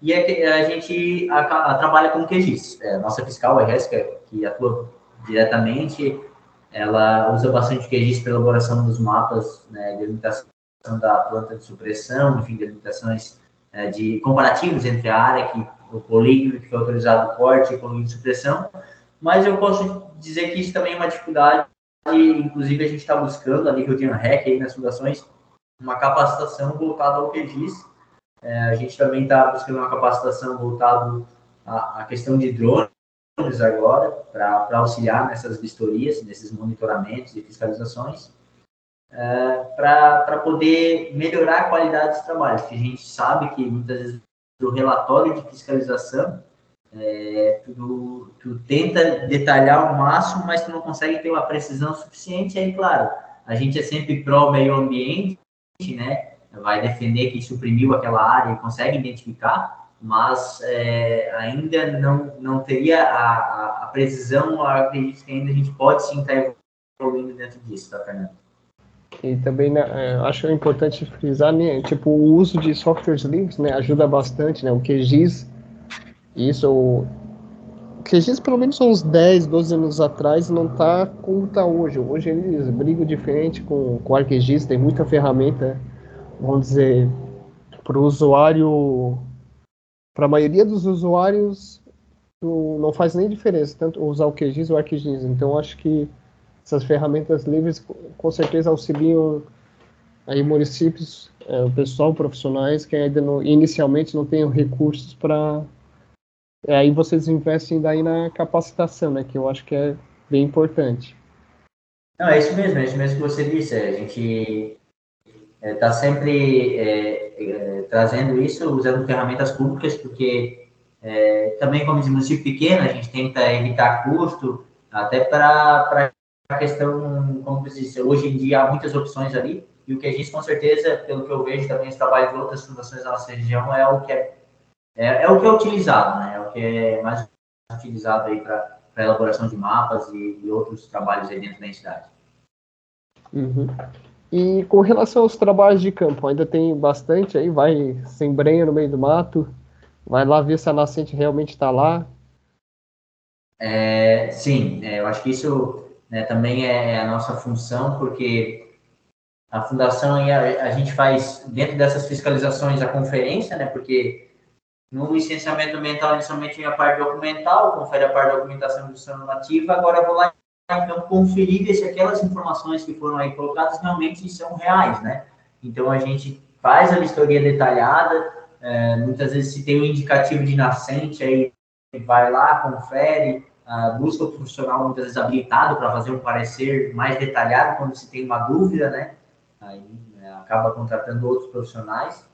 e é a gente a, a, trabalha com QGIS. É, nossa fiscal, a Jéssica, que atua diretamente, ela usa bastante QGIS para elaboração dos mapas né, de limitação da planta de supressão, enfim, de limitações é, de comparativos entre a área que o polígono que foi autorizado o corte e o polígono de supressão, mas eu posso dizer que isso também é uma dificuldade inclusive, a gente está buscando, a nível de ANREC, aí nas fundações, uma capacitação voltada ao QGIS. É, a gente também está buscando uma capacitação voltada à, à questão de drones agora, para auxiliar nessas vistorias, nesses monitoramentos e fiscalizações, é, para poder melhorar a qualidade dos trabalhos, que a gente sabe que muitas vezes o relatório de fiscalização é, tu, tu, tenta detalhar ao máximo, mas tu não consegue ter uma precisão suficiente. Aí, claro, a gente é sempre pró meio ambiente, né? Vai defender que suprimiu aquela área e consegue identificar, mas é, ainda não, não teria a, a, precisão. Acredito que ainda a gente pode sim estar evoluindo dentro disso, tá, Fernando? E também né, é, acho importante frisar, né, tipo, o uso de softwares livres, né, ajuda bastante, né, o QGIS isso, o QGIS, pelo menos uns 10, 12 anos atrás, não está como está hoje. Hoje eles brigam diferente com, o ArcGIS, tem muita ferramenta, vamos dizer, para o usuário, para a maioria dos usuários, não faz nem diferença, tanto usar o QGIS ou o ArcGIS. Então, acho que essas ferramentas livres com certeza auxiliam aí municípios, é, o pessoal, profissionais que ainda não, inicialmente não têm recursos para aí vocês investem daí na capacitação, né? Que eu acho que é bem importante. Não, é isso mesmo, é isso mesmo que você disse. A gente está é, sempre é, é, trazendo isso, usando ferramentas públicas, porque é, também como município pequeno, a gente tenta evitar custo, até para a questão, como você disse, hoje em dia há muitas opções ali, e o que a gente, com certeza, pelo que eu vejo também, os trabalhos de outras fundações da nossa região, é o que é é, é o que é utilizado, né? É o que é mais utilizado aí para elaboração de mapas e, e, outros trabalhos aí dentro da entidade. Uhum. E com relação aos trabalhos de campo, ainda tem bastante aí, vai sem brenha no meio do mato, vai lá ver se a nascente realmente está lá. É, sim, é, eu acho que isso né, também é a nossa função, porque a fundação a, a gente faz dentro dessas fiscalizações a conferência, né, porque no licenciamento ambiental, inicialmente tinha a parte documental, confere a parte da documentação nativa, agora eu vou lá então conferir se aquelas informações que foram aí colocadas realmente são reais, né? Então a gente faz a vistoria detalhada, é, muitas vezes se tem um indicativo de nascente, aí vai lá, confere, busca o profissional muitas vezes habilitado para fazer um parecer mais detalhado quando se tem uma dúvida, né? Aí né, acaba contratando outros profissionais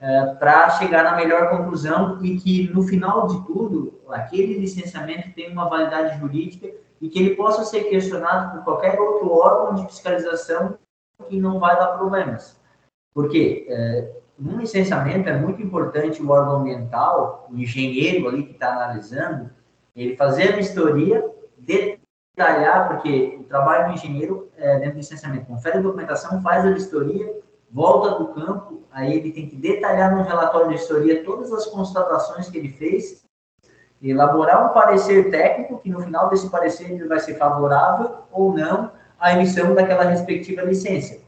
é, para chegar na melhor conclusão e que, no final de tudo, aquele licenciamento tenha uma validade jurídica e que ele possa ser questionado por qualquer outro órgão de fiscalização que não vai dar problemas. Porque é, num licenciamento é muito importante o órgão ambiental, o engenheiro ali que está analisando, ele fazer a vistoria, detalhar, porque o trabalho do engenheiro é, dentro do licenciamento, confere a documentação, faz a vistoria, volta do campo, aí ele tem que detalhar no relatório de história todas as constatações que ele fez, elaborar um parecer técnico, que no final desse parecer ele vai ser favorável ou não à emissão daquela respectiva licença.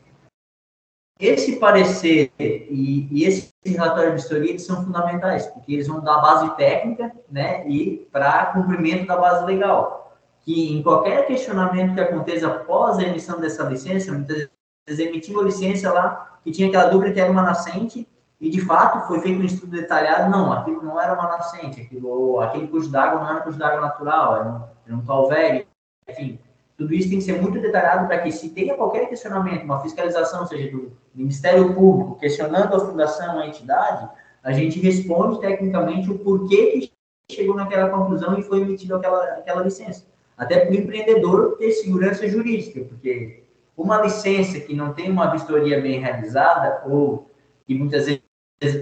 Esse parecer e, e esse relatório de história são fundamentais, porque eles vão dar base técnica né, e para cumprimento da base legal. Que em qualquer questionamento que aconteça após a emissão dessa licença, muitas emitiu a licença lá que tinha aquela dúvida que era uma nascente, e de fato foi feito um estudo detalhado, não, aquilo não era uma nascente, aquilo, aquele curso d'água não era um curso d'água natural, era um, era um calvério, enfim, tudo isso tem que ser muito detalhado para que se tenha qualquer questionamento, uma fiscalização, seja do Ministério Público, questionando a fundação, a entidade, a gente responde tecnicamente o porquê que chegou naquela conclusão e foi emitida aquela, aquela licença. Até para o empreendedor ter segurança jurídica, porque uma licença que não tem uma vistoria bem realizada ou que muitas vezes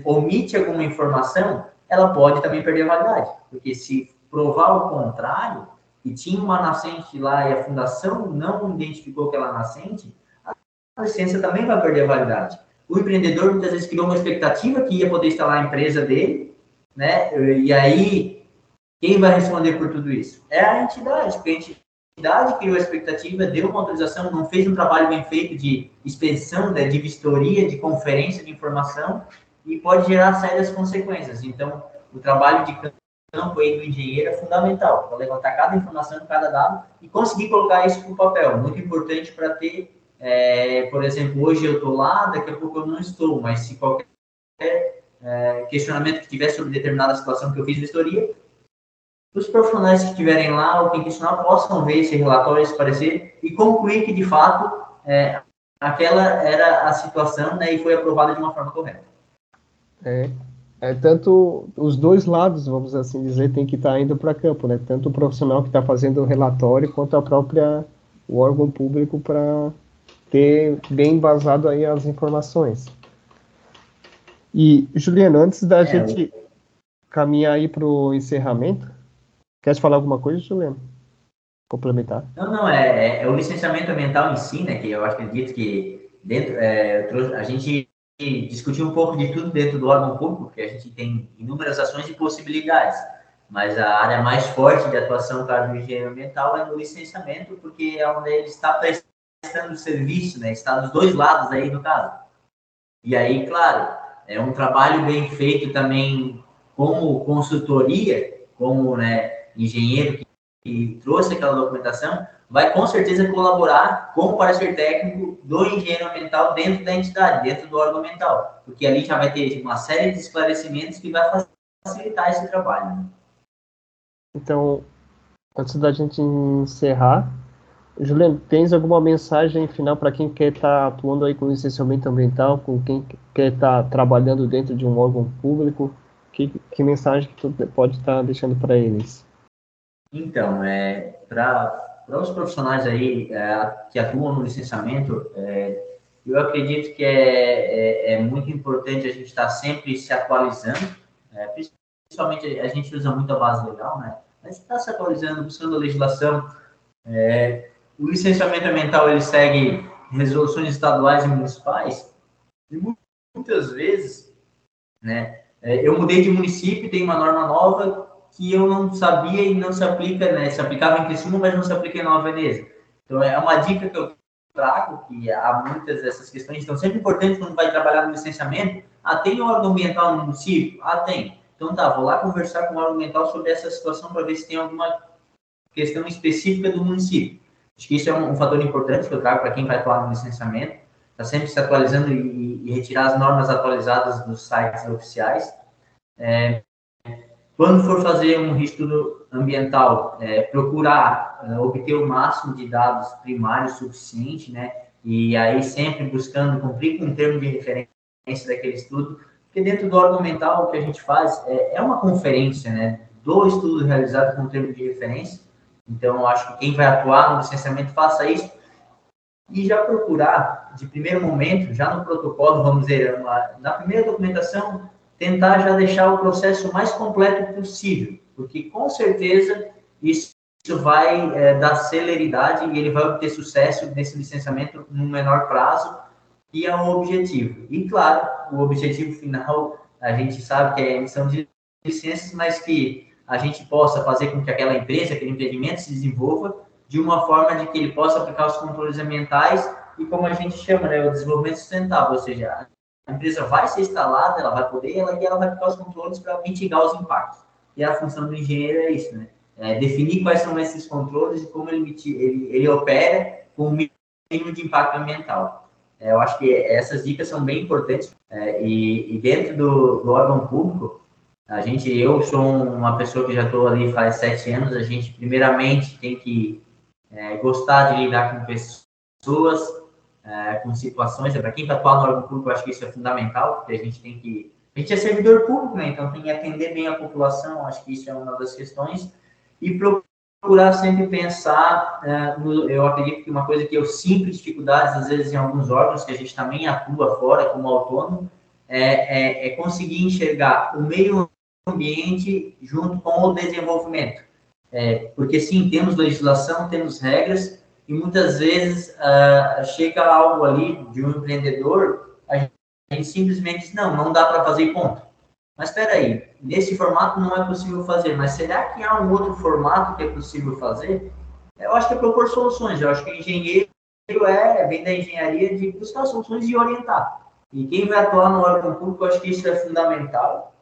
omite alguma informação, ela pode também perder validade, porque se provar o contrário e tinha uma nascente lá e a fundação não identificou aquela nascente, a licença também vai perder validade. O empreendedor muitas vezes criou uma expectativa que ia poder instalar a empresa dele, né? E aí quem vai responder por tudo isso? É a entidade, porque a entidade criou a expectativa, deu uma autorização, não fez um trabalho bem feito de expedição, né, de vistoria, de conferência de informação, e pode gerar sérias consequências. Então, o trabalho de campo aí do engenheiro é fundamental, para levantar cada informação, cada dado e conseguir colocar isso no papel. Muito importante para ter, é, por exemplo, hoje eu estou lá, daqui a pouco eu não estou, mas se qualquer é, questionamento que tiver sobre determinada situação que eu fiz vistoria, os profissionais que estiverem lá ou quem questionar possam ver esse relatório, esse parecer e concluir que, de fato, é, aquela era a situação né, e foi aprovada de uma forma correta. É, é tanto os dois lados, vamos assim dizer, tem que estar indo para campo, né? Tanto o profissional que está fazendo o relatório quanto a própria o órgão público para ter bem embasado aí as informações. E Juliano, antes da é, gente caminhar aí para o encerramento, quer falar alguma coisa, Juliano? Complementar? Não, não, é, é, é, o licenciamento ambiental em si, né? Que eu acredito que dentro, é, a gente discutir um pouco de tudo dentro do órgão público, porque a gente tem inúmeras ações e possibilidades, mas a área mais forte de atuação do engenheiro ambiental é no licenciamento, porque é onde ele está prestando serviço, né? Está dos dois lados aí do caso. E aí, claro, é um trabalho bem feito também como consultoria, como né, engenheiro que, que trouxe aquela documentação, vai com certeza colaborar com o parecer técnico do engenheiro ambiental dentro da entidade, dentro do órgão ambiental, porque ali já vai ter uma série de esclarecimentos que vai facilitar esse trabalho. Né? Então, antes da gente encerrar, Juliano, tens alguma mensagem final para quem quer estar tá atuando aí com licenciamento ambiental, com quem quer estar tá trabalhando dentro de um órgão público? Que, que mensagem que tu pode estar tá deixando para eles? Então, é, para os profissionais aí é, que atuam no licenciamento, é, eu acredito que é, é, é, muito importante a gente estar sempre se atualizando, é, principalmente a gente usa muito a base legal, né? Mas está se atualizando, buscando a legislação. É, o licenciamento ambiental ele segue resoluções estaduais e municipais e muitas vezes, né? Eu mudei de município, tem uma norma nova, que eu não sabia e não se aplica, né? Se aplicava em Criciúma, mas não se aplica em Nova Veneza. Então, é uma dica que eu trago, que há muitas dessas questões, então sempre importante quando vai trabalhar no licenciamento, ah, tem órgão ambiental no município? Ah, tem. Então tá, vou lá conversar com o órgão ambiental sobre essa situação para ver se tem alguma questão específica do município. Acho que isso é um, um fator importante que eu trago para quem vai atuar no licenciamento, está sempre se atualizando e, e, retirar as normas atualizadas dos sites oficiais. É, quando for fazer um estudo ambiental, é, procurar é, obter o máximo de dados primários suficiente, né? E aí sempre buscando cumprir com o termo de referência daquele estudo, porque dentro do órgão ambiental o que a gente faz é, é uma conferência, né? Do estudo realizado com o termo de referência. Então, eu acho que quem vai atuar no licenciamento faça isso e já procurar, de primeiro momento, já no protocolo, vamos dizer, na primeira documentação, tentar já deixar o processo mais completo possível, porque com certeza isso vai é, dar celeridade e ele vai obter sucesso nesse licenciamento no menor prazo, que é o objetivo. E claro, o objetivo final, a gente sabe que é a emissão de licenças, mas que a gente possa fazer com que aquela empresa, aquele empreendimento se desenvolva de uma forma de que ele possa aplicar os controles ambientais e como a gente chama, né, o desenvolvimento sustentável, ou seja, a empresa vai ser instalada, ela vai poder, ela, e ela vai ficar os controles para mitigar os impactos. E a função do engenheiro é isso, né? É definir quais são esses controles e como ele, ele, ele opera com o mínimo de impacto ambiental. É, eu acho que essas dicas são bem importantes. É, e, e, dentro do, do, órgão público, a gente, eu sou uma pessoa que já estou ali faz sete anos, a gente primeiramente tem que é, gostar de lidar com pessoas, é, com situações, é para quem está atuando no órgão público, eu acho que isso é fundamental, porque a gente tem que. A gente é servidor público, né? Então tem que atender bem a população, acho que isso é uma das questões. E procurar sempre pensar, é, no, eu acredito que uma coisa que eu sinto dificuldades, às vezes, em alguns órgãos, que a gente também atua fora como autônomo, é, é, é conseguir enxergar o meio ambiente junto com o desenvolvimento. É, porque sim, temos legislação, temos regras, e muitas vezes uh, chega algo ali de um empreendedor, a gente, simplesmente diz, não, não dá para fazer ponto. Mas espera aí, nesse formato não é possível fazer, mas será que há um outro formato que é possível fazer? Eu acho que é propor soluções, eu acho que engenheiro é, vem da engenharia de buscar soluções e orientar. E quem vai atuar no órgão público, eu acho que isso é fundamental.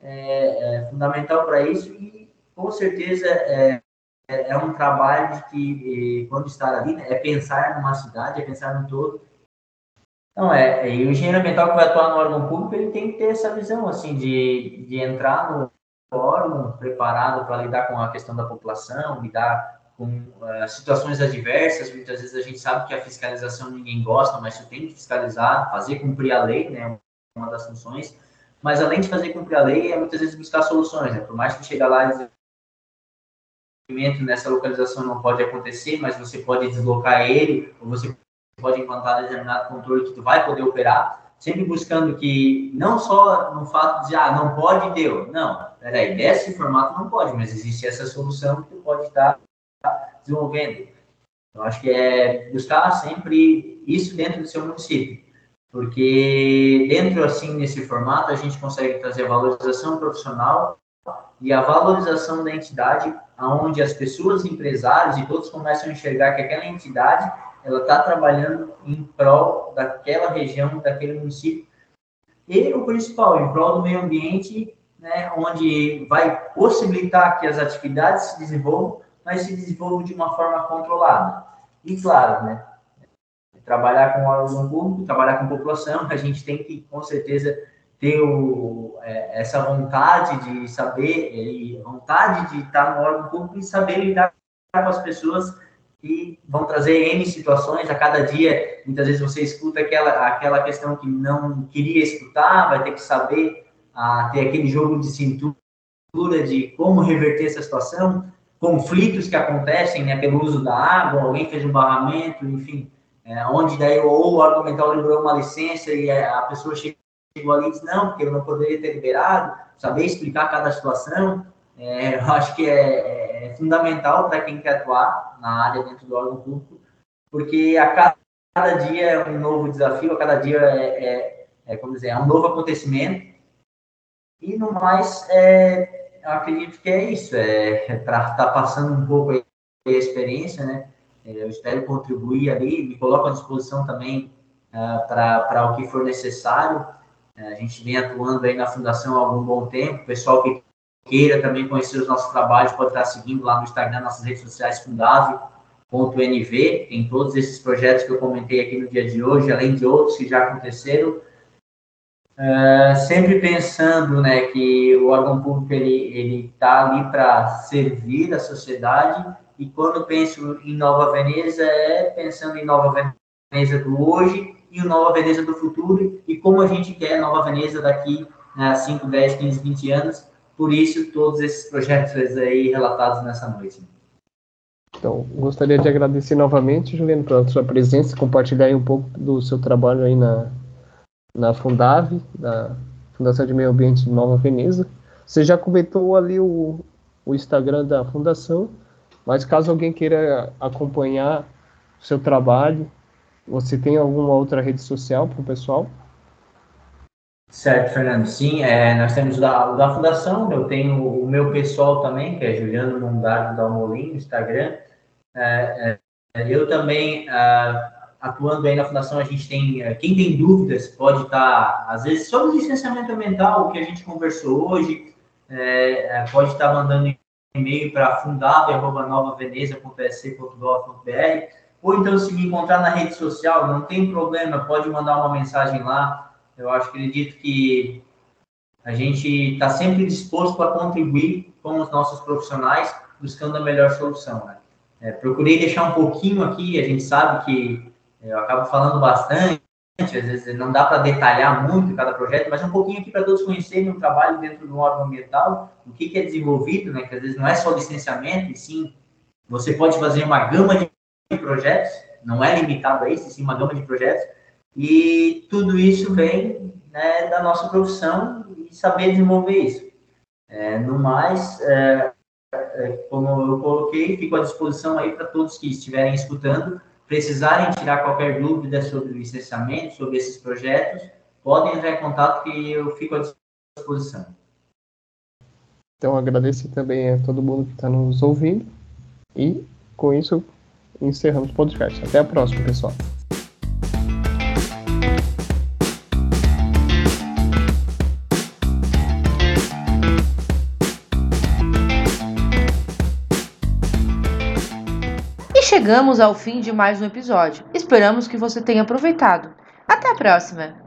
é, é fundamental para isso e com certeza é, é, é um trabalho que, quando está ali, né, é pensar numa cidade, é pensar no todo. Então, é, e o engenheiro ambiental que vai atuar no órgão público, ele tem que ter essa visão, assim, de, de entrar no órgão preparado para lidar com a questão da população, lidar com uh, situações adversas. Muitas vezes a gente sabe que a fiscalização ninguém gosta, mas você tem que fiscalizar, fazer cumprir a lei, né, uma das funções. Mas além de fazer cumprir a lei, é muitas vezes buscar soluções, né? Por mais que chegue lá e dizer nessa localização não pode acontecer, mas você pode deslocar ele, ou você pode implantar determinado controle que tu vai poder operar, sempre buscando que não só no fato de ah, não pode deu, não, peraí, desse formato não pode, mas existe essa solução que tu pode estar desenvolvendo. Eu acho que é buscar sempre isso dentro do seu município, porque dentro assim nesse formato a gente consegue trazer valorização profissional e a valorização da entidade, aonde as pessoas, empresários e todos começam a enxergar que aquela entidade ela está trabalhando em prol daquela região, daquele município. E o principal, em prol do meio ambiente, né, onde vai possibilitar que as atividades se desenvolvam, mas se desenvolvam de uma forma controlada. E claro, né, trabalhar com órgão público, trabalhar com população, a gente tem que, com certeza, ter o, é, essa vontade de saber, e vontade de estar no órgão público e saber lidar com as pessoas que vão trazer N situações a cada dia. Muitas vezes você escuta aquela, aquela questão que não queria escutar, vai ter que saber a, ter aquele jogo de cintura de como reverter essa situação, conflitos que acontecem né, pelo uso da água, alguém fez um barramento, enfim, é, onde daí ou o órgão ambiental liberou uma licença e a pessoa chega chegou ali e disse, não, porque eu não poderia ter liberado, saber explicar cada situação, é, eu acho que é, é, fundamental para quem quer atuar na área dentro do órgão público, porque a cada, cada dia é um novo desafio, a cada dia é, é, é como dizer, é um novo acontecimento, e no mais, é, eu acredito que é isso, é, é para estar tá passando um pouco a experiência, né, eu espero contribuir ali, me coloco à disposição também uh, para o que for necessário, a gente vem atuando aí na Fundação há algum bom tempo. O pessoal que queira também conhecer os nossos trabalhos pode estar seguindo lá no Instagram, nossas redes sociais, fundave.nv. Tem todos esses projetos que eu comentei aqui no dia de hoje, além de outros que já aconteceram. Uh, sempre pensando né, que o órgão público ele está ali para servir a sociedade e quando penso em Nova Veneza é pensando em Nova Veneza do hoje e o Nova Veneza do futuro e como a gente quer Nova Veneza daqui a 5, 10, 15, 20 anos. Por isso, todos esses projetos aí relatados nessa noite. Então, gostaria de agradecer novamente, Juliano, pela sua presença, compartilhar um pouco do seu trabalho aí na, na Fundave, da Fundação de Meio Ambiente de Nova Veneza. Você já comentou ali o, o Instagram da Fundação, mas caso alguém queira acompanhar o seu trabalho, você tem alguma outra rede social para o pessoal? Certo, Fernando. Sim, é, nós temos da, da Fundação, eu tenho o meu pessoal também, que é Juliano Mondardo Dalmolin, no Instagram. É, é, eu também, é, atuando aí na Fundação, a gente tem, é, quem tem dúvidas pode estar, às vezes, sobre o licenciamento ambiental, o que a gente conversou hoje, é, pode estar mandando e-mail para fundado.novaveneza.sc.gov.br ou então se me encontrar na rede social, não tem problema, pode mandar uma mensagem lá. Eu acho, acredito que a gente está sempre disposto a contribuir com os nossos profissionais, buscando a melhor solução. Né? É, procurei deixar um pouquinho aqui, a gente sabe que eu acabo falando bastante, às vezes não dá para detalhar muito cada projeto, mas um pouquinho aqui para todos conhecerem o trabalho dentro do órgão ambiental, o que, que é desenvolvido, né? que às vezes não é só licenciamento, e sim você pode fazer uma gama de projetos, não é limitado a isso, sim uma gama de projetos, e tudo isso vem né, da nossa profissão e saber desenvolver isso. É, no mais, é, é, como eu coloquei, fico à disposição aí para todos que estiverem escutando, precisarem tirar qualquer dúvida sobre o licenciamento, sobre esses projetos, podem entrar em contato que eu fico à disposição. Então, agradeço também a todo mundo que está nos ouvindo e, com isso, encerramos o podcast. Até a próxima, pessoal. E chegamos ao fim de mais um episódio. Esperamos que você tenha aproveitado. Até a próxima!